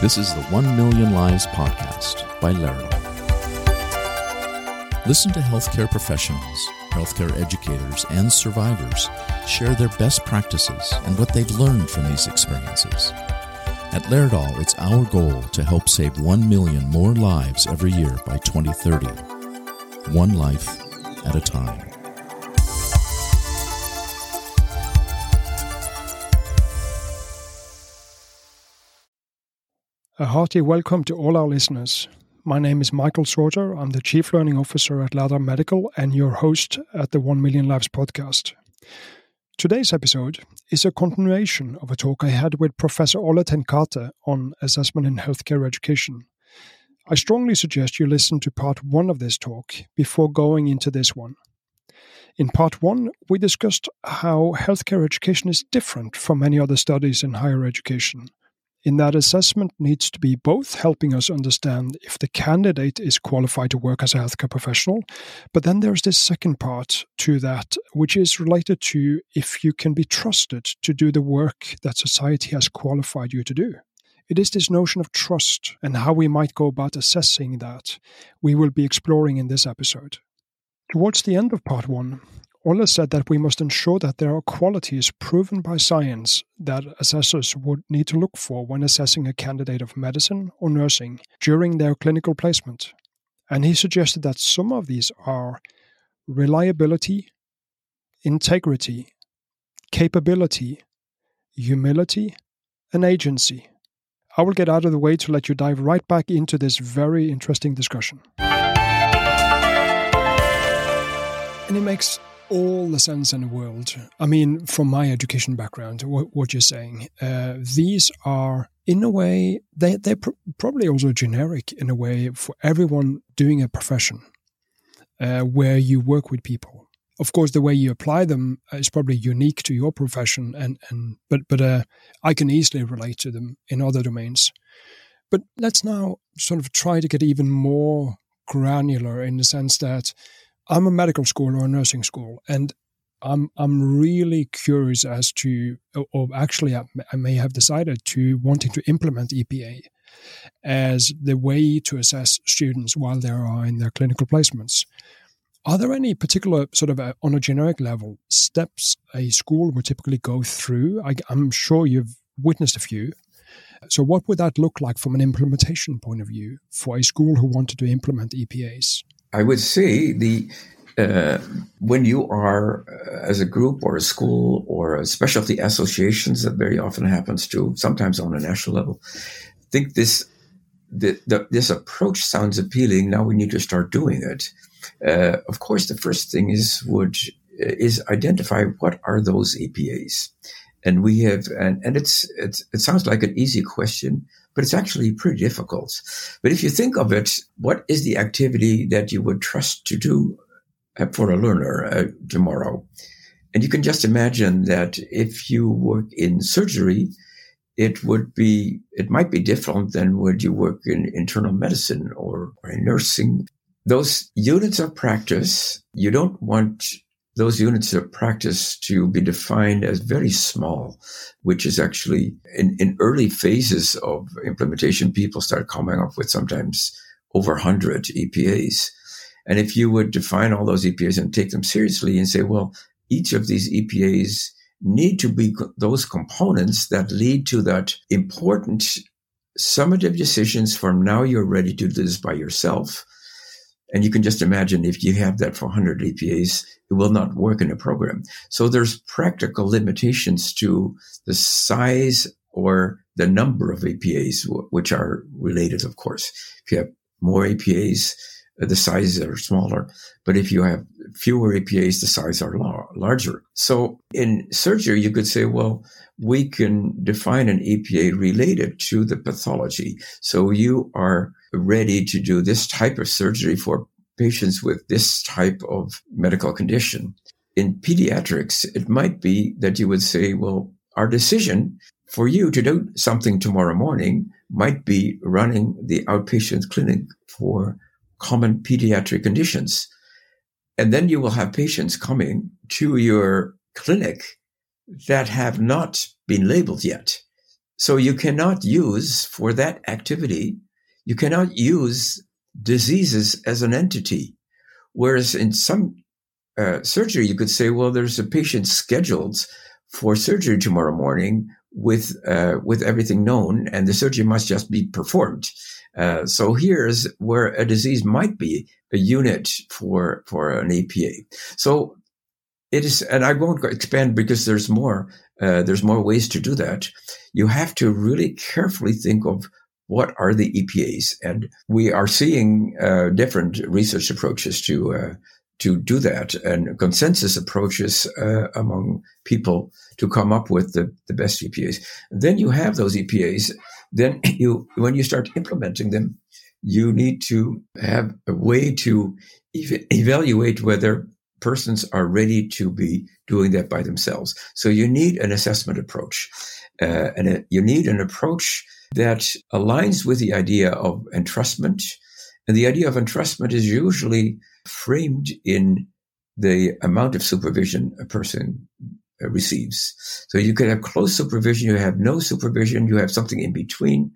This is the 1 Million Lives podcast by Laerdal. Listen to healthcare professionals, healthcare educators, and survivors share their best practices and what they've learned from these experiences. At Laerdal, it's our goal to help save 1 million more lives every year by 2030. One life at a time. A hearty welcome to all our listeners. My name is Michael Sorter. I'm the Chief Learning Officer at Laerdal Medical and your host at the 1 Million Lives podcast. Today's episode is a continuation of a talk I had with Professor Olle Ten Cate on assessment in healthcare education. I strongly suggest you listen to part one of this talk before going into this one. In part one, we discussed how healthcare education is different from many other studies in higher education in that assessment needs to be both helping us understand if the candidate is qualified to work as a healthcare professional, but then there's this second part to that, which is related to if you can be trusted to do the work that society has qualified you to do. It is this notion of trust and how we might go about assessing that we will be exploring in this episode. Towards the end of part one, Olle said that we must ensure that there are qualities proven by science that assessors would need to look for when assessing a candidate of medicine or nursing during their clinical placement. And he suggested that some of these are reliability, integrity, capability, humility, and agency. I will get out of the way to let you dive right back into this very interesting discussion. And it makes all the sense in the world. I mean, from my education background, what, what you're saying, uh, these are in a way they they're pr- probably also generic in a way for everyone doing a profession uh, where you work with people. Of course, the way you apply them is probably unique to your profession, and and but but uh, I can easily relate to them in other domains. But let's now sort of try to get even more granular in the sense that I'm a medical school or a nursing school, and I'm I'm really curious as to, or actually, I may have decided to wanting to implement EPA as the way to assess students while they are in their clinical placements. Are there any particular sort of a, on a generic level steps a school would typically go through? I, I'm sure you've witnessed a few. So, what would that look like from an implementation point of view for a school who wanted to implement EPAs? I would say the uh, when you are uh, as a group or a school or a specialty associations that very often happens to sometimes on a national level think this the, the, this approach sounds appealing now we need to start doing it. Uh, of course the first thing is would is identify what are those epas and we have and, and it's, it's it sounds like an easy question but it's actually pretty difficult. But if you think of it, what is the activity that you would trust to do uh, for a learner uh, tomorrow? And you can just imagine that if you work in surgery, it would be, it might be different than would you work in internal medicine or, or in nursing. Those units of practice, you don't want those units of practice to be defined as very small, which is actually in, in early phases of implementation, people start coming up with sometimes over 100 EPAs. And if you would define all those EPAs and take them seriously and say, well, each of these EPAs need to be those components that lead to that important summative decisions from now you're ready to do this by yourself and you can just imagine if you have that for 100 EPAs, it will not work in a program. So there's practical limitations to the size or the number of EPAs, which are related, of course. If you have more EPAs, Uh, the sizes are smaller. But if you have fewer EPAs, the sizes are larger. So in surgery, you could say, well, we can define an EPA related to the pathology. So you are ready to do this type of surgery for patients with this type of medical condition. In pediatrics, it might be that you would say, well, our decision for you to do something tomorrow morning might be running the outpatient clinic for common pediatric conditions. And then you will have patients coming to your clinic that have not been labeled yet. So you cannot use for that activity, you cannot use diseases as an entity. Whereas in some uh, surgery, you could say, well, there's a patient scheduled for surgery tomorrow morning with uh, with everything known, and the surgery must just be performed. Uh, so here's where a disease might be a unit for for an EPA. So it is, and I won't expand because there's more. Uh, there's more ways to do that. You have to really carefully think of what are the EPAs, and we are seeing uh, different research approaches to uh, to do that and consensus approaches uh, among people to come up with the, the best EPAs. Then you have those EPAs. Then you, when you start implementing them, you need to have a way to ev- evaluate whether persons are ready to be doing that by themselves. So you need an assessment approach, uh, and a, you need an approach that aligns with the idea of entrustment. And the idea of entrustment is usually framed in the amount of supervision a person receives. So you could have close supervision, you have no supervision, you have something in between.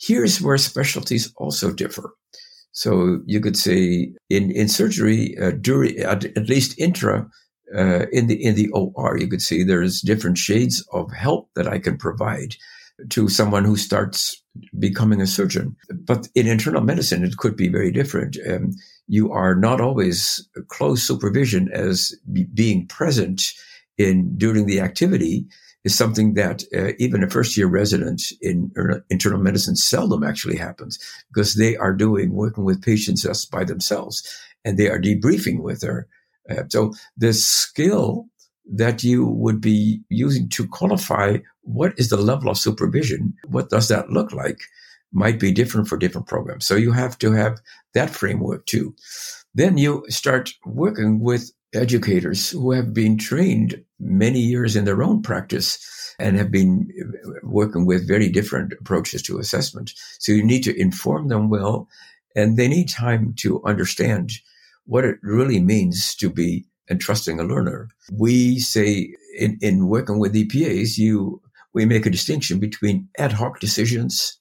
Here's where specialties also differ. So you could say in, in surgery, uh, during, at, at, least intra, uh, in the, in the OR, you could see there's different shades of help that I can provide to someone who starts becoming a surgeon. But in internal medicine, it could be very different. Um, you are not always close supervision as being present in during the activity is something that uh, even a first year resident in internal medicine seldom actually happens because they are doing working with patients just by themselves and they are debriefing with her. Uh, so the skill that you would be using to qualify what is the level of supervision, what does that look like, might be different for different programs. So you have to have that framework too. Then you start working with educators who have been trained many years in their own practice and have been working with very different approaches to assessment. So you need to inform them well and they need time to understand what it really means to be entrusting a learner. We say in, in working with EPAs, you, we make a distinction between ad hoc decisions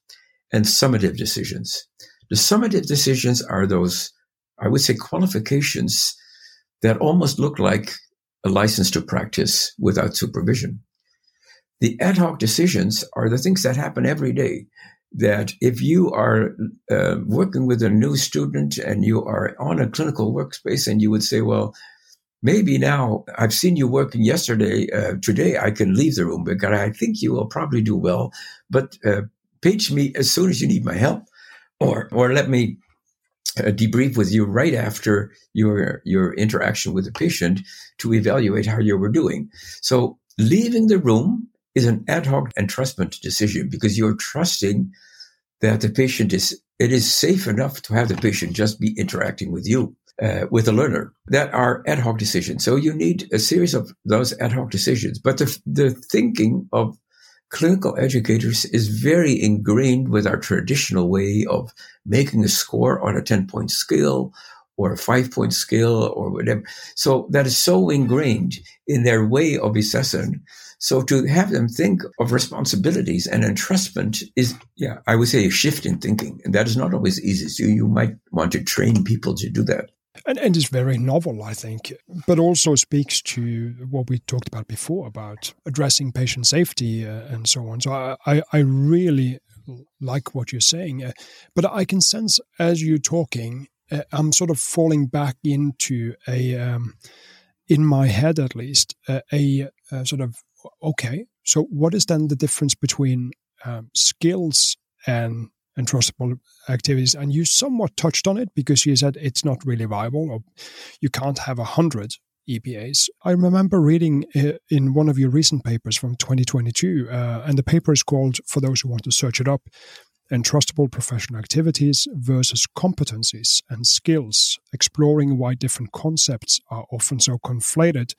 and summative decisions. The summative decisions are those, I would say, qualifications that almost look like a license to practice without supervision. The ad hoc decisions are the things that happen every day. That if you are uh, working with a new student and you are on a clinical workspace and you would say, well, maybe now I've seen you working yesterday. Uh, today I can leave the room because I think you will probably do well. But uh, page me as soon as you need my help, or or let me uh, debrief with you right after your your interaction with the patient to evaluate how you were doing. So leaving the room is an ad hoc entrustment decision because you're trusting that the patient is it is safe enough to have the patient just be interacting with you uh, with a learner. That are ad hoc decisions. So you need a series of those ad hoc decisions. But the, the thinking of clinical educators is very ingrained with our traditional way of making a score on a 10 point scale or a five point scale or whatever. So that is so ingrained in their way of assessing. So to have them think of responsibilities and entrustment is, yeah, I would say a shift in thinking. And that is not always easy. So you might want to train people to do that. And, and it's very novel, I think, but also speaks to what we talked about before about addressing patient safety uh, and so on. So I, I, I, really like what you're saying, uh, but I can sense as you're talking, uh, I'm sort of falling back into a, um, in my head at least, uh, a, a, sort of, okay, so what is then the difference between um, skills and entrustable activities. And you somewhat touched on it because you said it's not really viable or you can't have a hundred EPAs. I remember reading uh, in one of your recent papers from 2022, uh, and the paper is called, for those who want to search it up, Entrustable Professional Activities versus Competencies and Skills, exploring why different concepts are often so conflated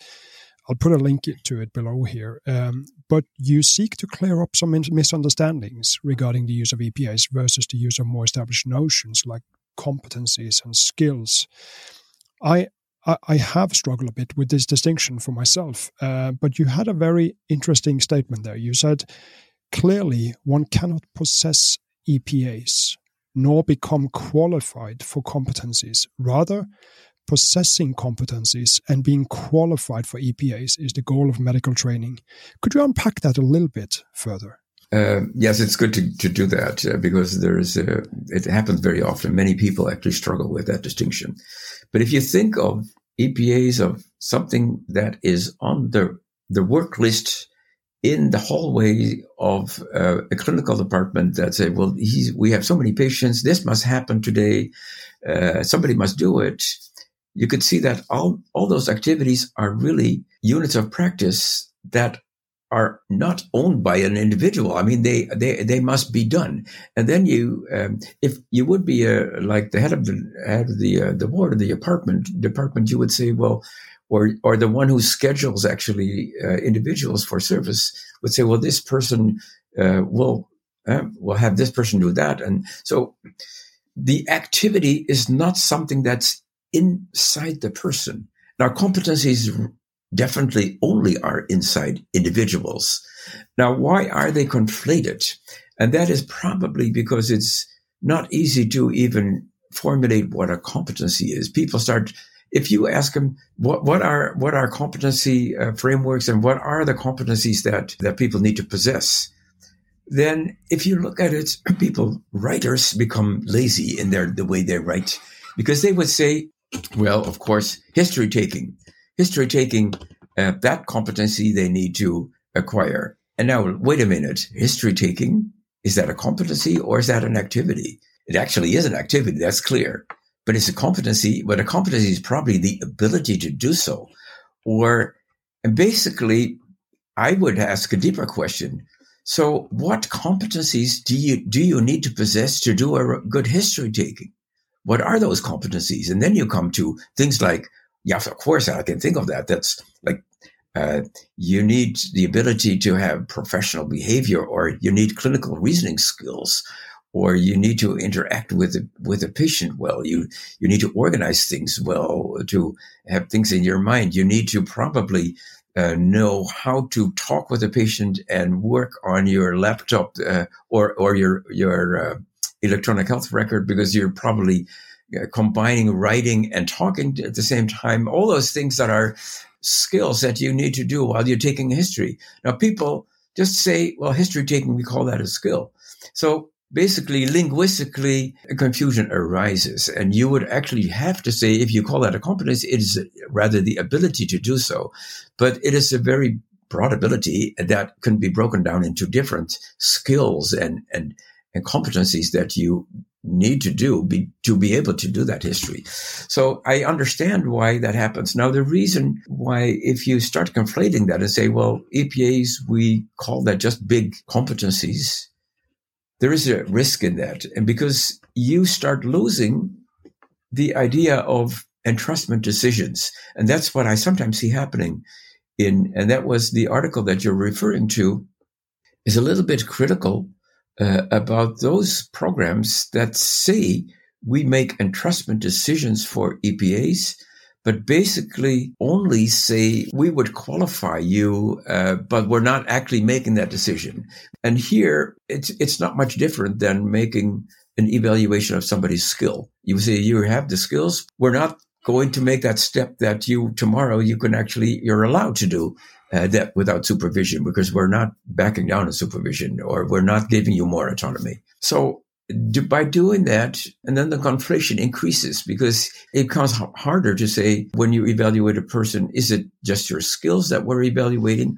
I'll put a link to it below here. Um, but you seek to clear up some misunderstandings regarding the use of EPAs versus the use of more established notions like competencies and skills. I I have struggled a bit with this distinction for myself, uh, but you had a very interesting statement there. You said Clearly, one cannot possess EPAs nor become qualified for competencies. Rather, possessing competencies and being qualified for EPAs is the goal of medical training. Could you unpack that a little bit further? Uh, yes, it's good to, to do that uh, because there's a, it happens very often. Many people actually struggle with that distinction. But if you think of EPAs of something that is on the the work list in the hallway of uh, a clinical department that say, well, we have so many patients. This must happen today. Uh, somebody must do it. You could see that all, all those activities are really units of practice that are not owned by an individual. I mean, they, they, they must be done. And then you, um, if you would be a, like the head of the, head of the, uh, the board of the apartment department, you would say, well, or or the one who schedules actually uh, individuals for service would say, well, this person uh, will uh, will have this person do that, and so the activity is not something that's inside the person. Now, competencies definitely only are inside individuals. Now, why are they conflated? And that is probably because it's not easy to even formulate what a competency is. People start if you ask them what what are what are competency uh, frameworks and what are the competencies that that people need to possess, then if you look at it, people writers become lazy in their the way they write because they would say, well, of course, history taking, history taking, uh, that competency they need to acquire. And now, wait a minute, history taking is that a competency or is that an activity? It actually is an activity. That's clear but it's a competency, but a competency is probably the ability to do so. Or, and basically, I would ask a deeper question. So what competencies do you, do you need to possess to do a good history taking? What are those competencies? And then you come to things like, yeah, of course, I can think of that. That's like, uh, you need the ability to have professional behavior or you need clinical reasoning skills or you need to interact with with a patient well. You you need to organize things well to have things in your mind. You need to probably uh, know how to talk with a patient and work on your laptop uh, or or your your uh, electronic health record because you're probably uh, combining writing and talking at the same time. All those things that are skills that you need to do while you're taking history. Now, people just say, "Well, history taking, we call that a skill." So basically linguistically confusion arises and you would actually have to say if you call that a competence it is rather the ability to do so but it is a very broad ability that can be broken down into different skills and and and competencies that you need to do be, to be able to do that history. So I understand why that happens. Now, the reason why, if you start conflating that and say, well, EPAs, we call that just big competencies there is a risk in that. And because you start losing the idea of entrustment decisions. And that's what I sometimes see happening in, and that was the article that you're referring to is a little bit critical uh, about those programs that say we make entrustment decisions for EPAs but basically only say we would qualify you, uh, but we're not actually making that decision. And here, it's it's not much different than making an evaluation of somebody's skill. You say you have the skills. We're not going to make that step that you tomorrow you can actually you're allowed to do uh, that without supervision because we're not backing down on supervision or we're not giving you more autonomy. So do, by doing that, and then the conflation increases because it becomes harder to say when you evaluate a person, is it just your skills that we're evaluating,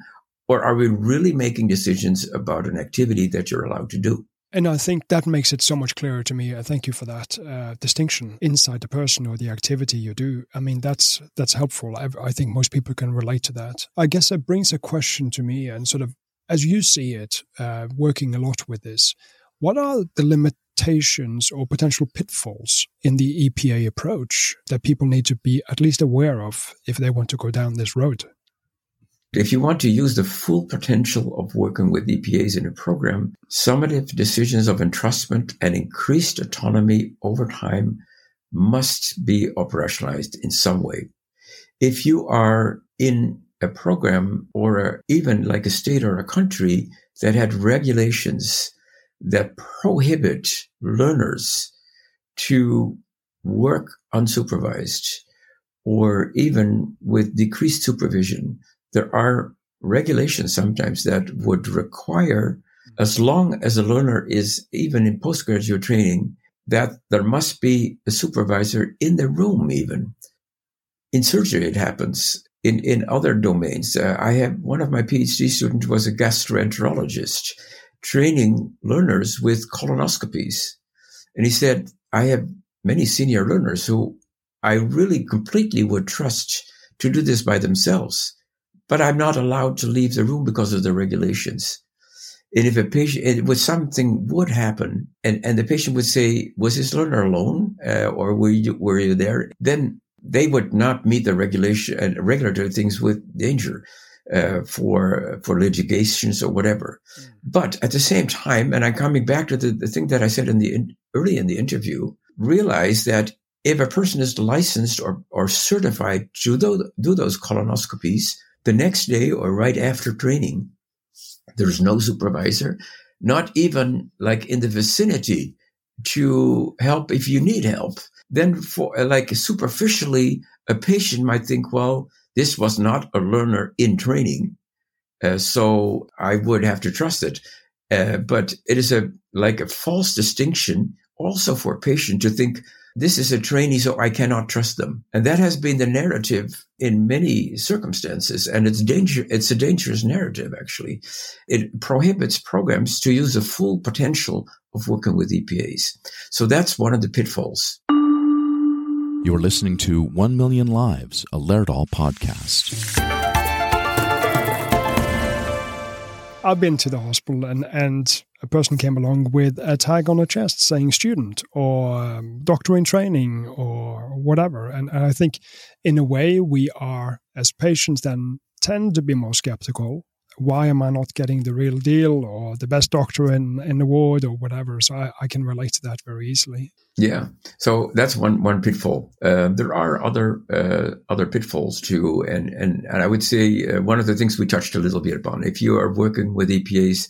or are we really making decisions about an activity that you're allowed to do? And I think that makes it so much clearer to me. thank you for that uh, distinction inside the person or the activity you do. I mean, that's that's helpful. I, I think most people can relate to that. I guess it brings a question to me, and sort of as you see it, uh, working a lot with this what are the limitations or potential pitfalls in the EPA approach that people need to be at least aware of if they want to go down this road? If you want to use the full potential of working with EPAs in a program, summative decisions of entrustment and increased autonomy over time must be operationalized in some way. If you are in a program or a, even like a state or a country that had regulations that prohibit learners to work unsupervised or even with decreased supervision. There are regulations sometimes that would require, as long as a learner is even in postgraduate training, that there must be a supervisor in the room even. In surgery, it happens. In, in other domains, uh, I have one of my PhD students was a gastroenterologist training learners with colonoscopies. And he said, I have many senior learners who I really completely would trust to do this by themselves, but I'm not allowed to leave the room because of the regulations. And if a patient, if something would happen, and, and the patient would say, "Was this learner alone, uh, or were you were you there?" Then they would not meet the regulation and regulatory things with danger uh, for for litigations or whatever. Mm. But at the same time, and I'm coming back to the, the thing that I said in the in, early in the interview, realize that if a person is licensed or, or certified to do, do those colonoscopies, the next day or right after training, there's no supervisor, not even like in the vicinity to help if you need help. Then for like superficially, a patient might think, well, this was not a learner in training. Uh, so I would have to trust it. Uh, but it is a like a false distinction also for a patient to think this is a trainee, so I cannot trust them. And that has been the narrative in many circumstances. And it's danger, it's a dangerous narrative, actually. It prohibits programs to use the full potential of working with EPAs. So that's one of the pitfalls. You're listening to 1 Million Lives, a Laerdal podcast. I've been to the hospital and, and a person came along with a tag on the chest saying student or um, doctor in training or whatever. And, and I think in a way we are, as patients, then tend to be more skeptical why am I not getting the real deal or the best doctor in, in the ward or whatever? So I, I can relate to that very easily. Yeah, so that's one one pitfall. Uh, there are other uh, other pitfalls too, and and and I would say uh, one of the things we touched a little bit upon. If you are working with EPAs,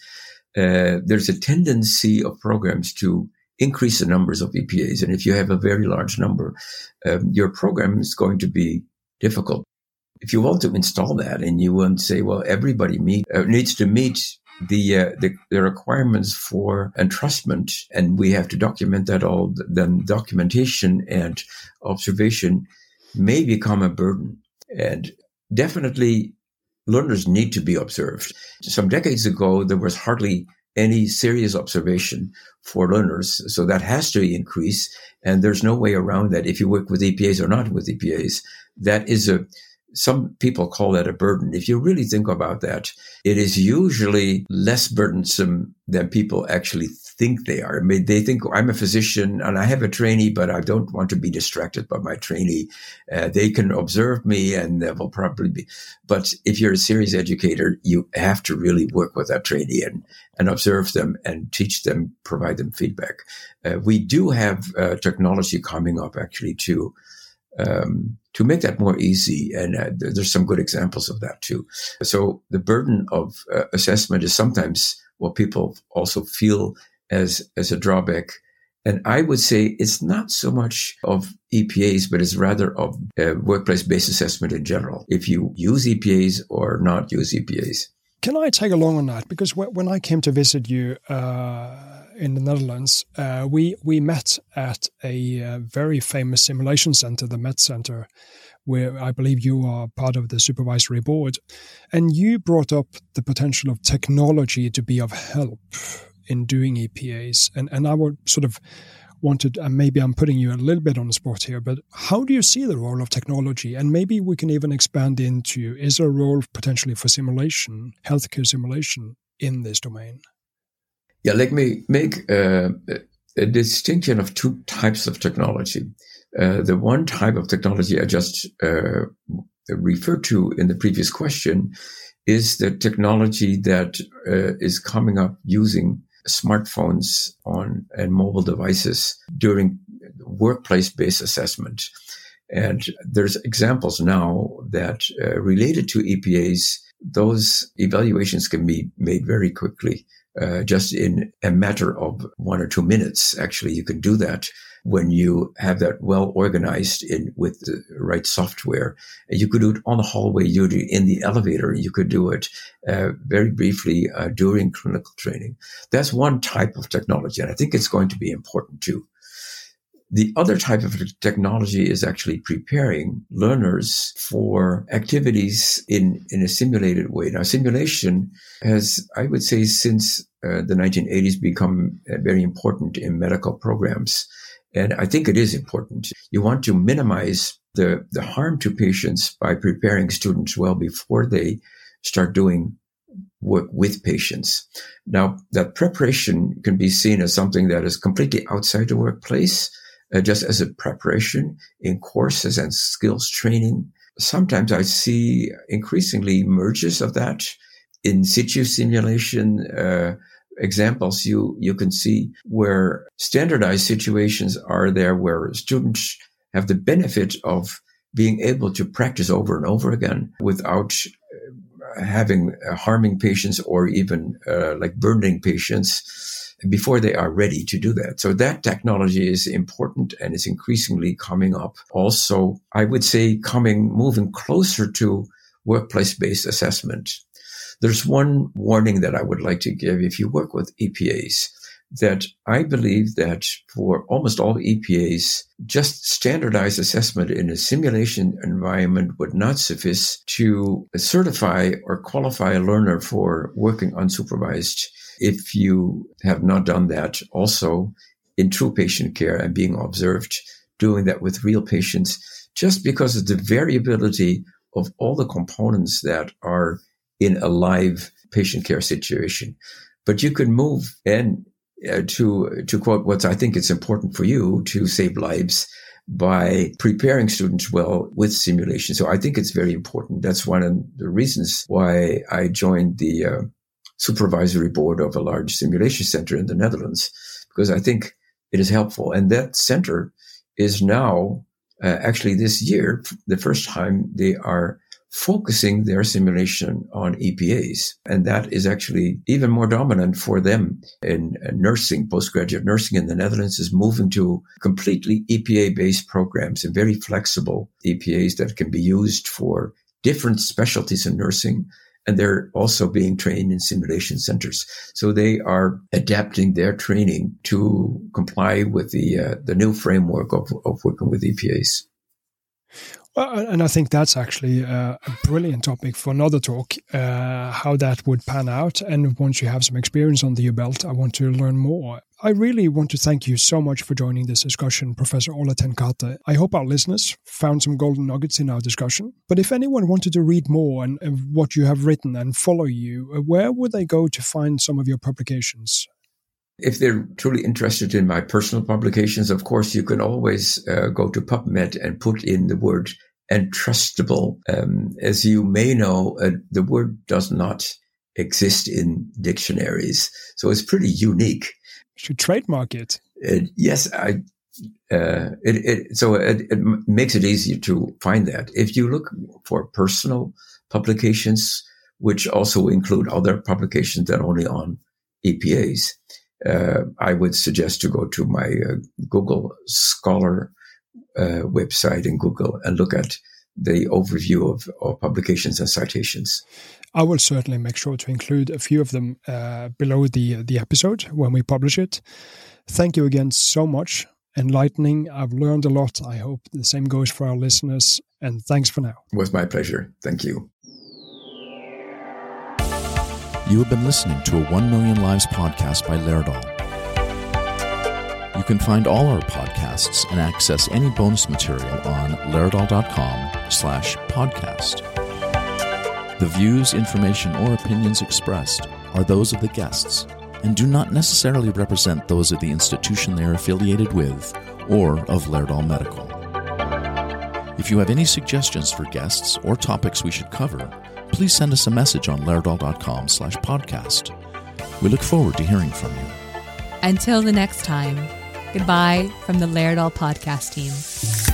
uh, there's a tendency of programs to increase the numbers of EPAs, and if you have a very large number, um, your program is going to be difficult if you want to install that and you want to say, well, everybody meet, uh, needs to meet the, uh, the, the requirements for entrustment, and we have to document that all. Then documentation and observation may become a burden, and definitely learners need to be observed. Some decades ago, there was hardly any serious observation for learners, so that has to increase. And there's no way around that. If you work with EPAs or not with EPAs, that is a some people call that a burden. If you really think about that, it is usually less burdensome than people actually think they are. I mean, they think I'm a physician and I have a trainee, but I don't want to be distracted by my trainee. Uh, they can observe me and they will probably be. But if you're a serious educator, you have to really work with that trainee and, and observe them and teach them, provide them feedback. Uh, we do have uh, technology coming up actually to um, to make that more easy. And uh, there's some good examples of that too. So the burden of uh, assessment is sometimes what people also feel as as a drawback. And I would say it's not so much of EPAs, but it's rather of uh, workplace-based assessment in general. If you use EPAs or not use EPAs. Can I take along on that? Because when I came to visit you uh, in the Netherlands, uh, we we met at a uh, very famous simulation center, the Met Center, where I believe you are part of the supervisory board, and you brought up the potential of technology to be of help in doing EPAs, and and I would sort of wanted, and maybe I'm putting you a little bit on the spot here, but how do you see the role of technology? And maybe we can even expand into is there a role potentially for simulation, healthcare simulation in this domain? Yeah, let me make uh, a distinction of two types of technology. Uh, the one type of technology I just uh, referred to in the previous question is the technology that uh, is coming up using smartphones on and mobile devices during workplace-based assessment. And there's examples now that uh, related to EPAs those evaluations can be made very quickly. Uh, just in a matter of one or two minutes. Actually, you can do that when you have that well organized in with the right software. You could do it on the hallway. You do in the elevator. You could do it uh, very briefly uh, during clinical training. That's one type of technology, and I think it's going to be important too. The other type of technology is actually preparing learners for activities in, in a simulated way. Now, simulation has, I would say, since uh, the 1980s become uh, very important in medical programs. And I think it is important. You want to minimize the, the harm to patients by preparing students well before they start doing work with patients. Now, that preparation can be seen as something that is completely outside the workplace uh, just as a preparation in courses and skills training. Sometimes I see increasingly merges of that in situ simulation. Uh, examples you you can see where standardized situations are there where students have the benefit of being able to practice over and over again without having uh, harming patients or even uh, like burning patients before they are ready to do that. So that technology is important and is increasingly coming up. Also, I would say coming, moving closer to workplace based assessment. There's one warning that I would like to give if you work with EPAs that I believe that for almost all EPAs, just standardized assessment in a simulation environment would not suffice to certify or qualify a learner for working unsupervised if you have not done that also in true patient care and being observed, doing that with real patients, just because of the variability of all the components that are in a live patient care situation. But you can move and uh, to to quote what I think it's important for you to save lives by preparing students well with simulation. So I think it's very important. That's one of the reasons why I joined the uh, supervisory board of a large simulation center in the Netherlands because I think it is helpful. And that center is now uh, actually this year, the first time they are focusing their simulation on EPAs. And that is actually even more dominant for them in nursing. Postgraduate nursing in the Netherlands is moving to completely EPA based programs and very flexible EPAs that can be used for different specialties in nursing and they're also being trained in simulation centers. So they are adapting their training to comply with the uh, the new framework of, of working with EPAs. And I think that's actually a, a brilliant topic for another talk, uh, how that would pan out. And once you have some experience under your belt, I want to learn more. I really want to thank you so much for joining this discussion, Professor Olle Ten Cate. I hope our listeners found some golden nuggets in our discussion. But if anyone wanted to read more and, and what you have written and follow you, uh, where would they go to find some of your publications? If they're truly interested in my personal publications, of course, you can always uh, go to PubMed and put in the word entrustable. Um, as you may know, uh, the word does not exist in dictionaries. So it's pretty unique. Should trademark it. Uh, yes, I. Uh, it, it, so it, it, makes it easier to find that. If you look for personal publications, which also include other publications than only on EPAs, uh, I would suggest to go to my uh, Google Scholar uh, website in Google and look at the overview of, of, publications and citations. I will certainly make sure to include a few of them uh, below the the episode when we publish it. Thank you again so much. Enlightening. I've learned a lot. I hope the same goes for our listeners. And thanks for now. It was my pleasure. Thank you. You have been listening to a 1 Million Lives podcast by Laerdal. You can find all our podcasts and access any bonus material on laerdal.com slash podcast. The views, information, or opinions expressed are those of the guests and do not necessarily represent those of the institution they are affiliated with or of Laerdal Medical. If you have any suggestions for guests or topics we should cover, please send us a message on laerdal.com slash podcast. We look forward to hearing from you. Until the next time. Goodbye from the Laerdal podcast team.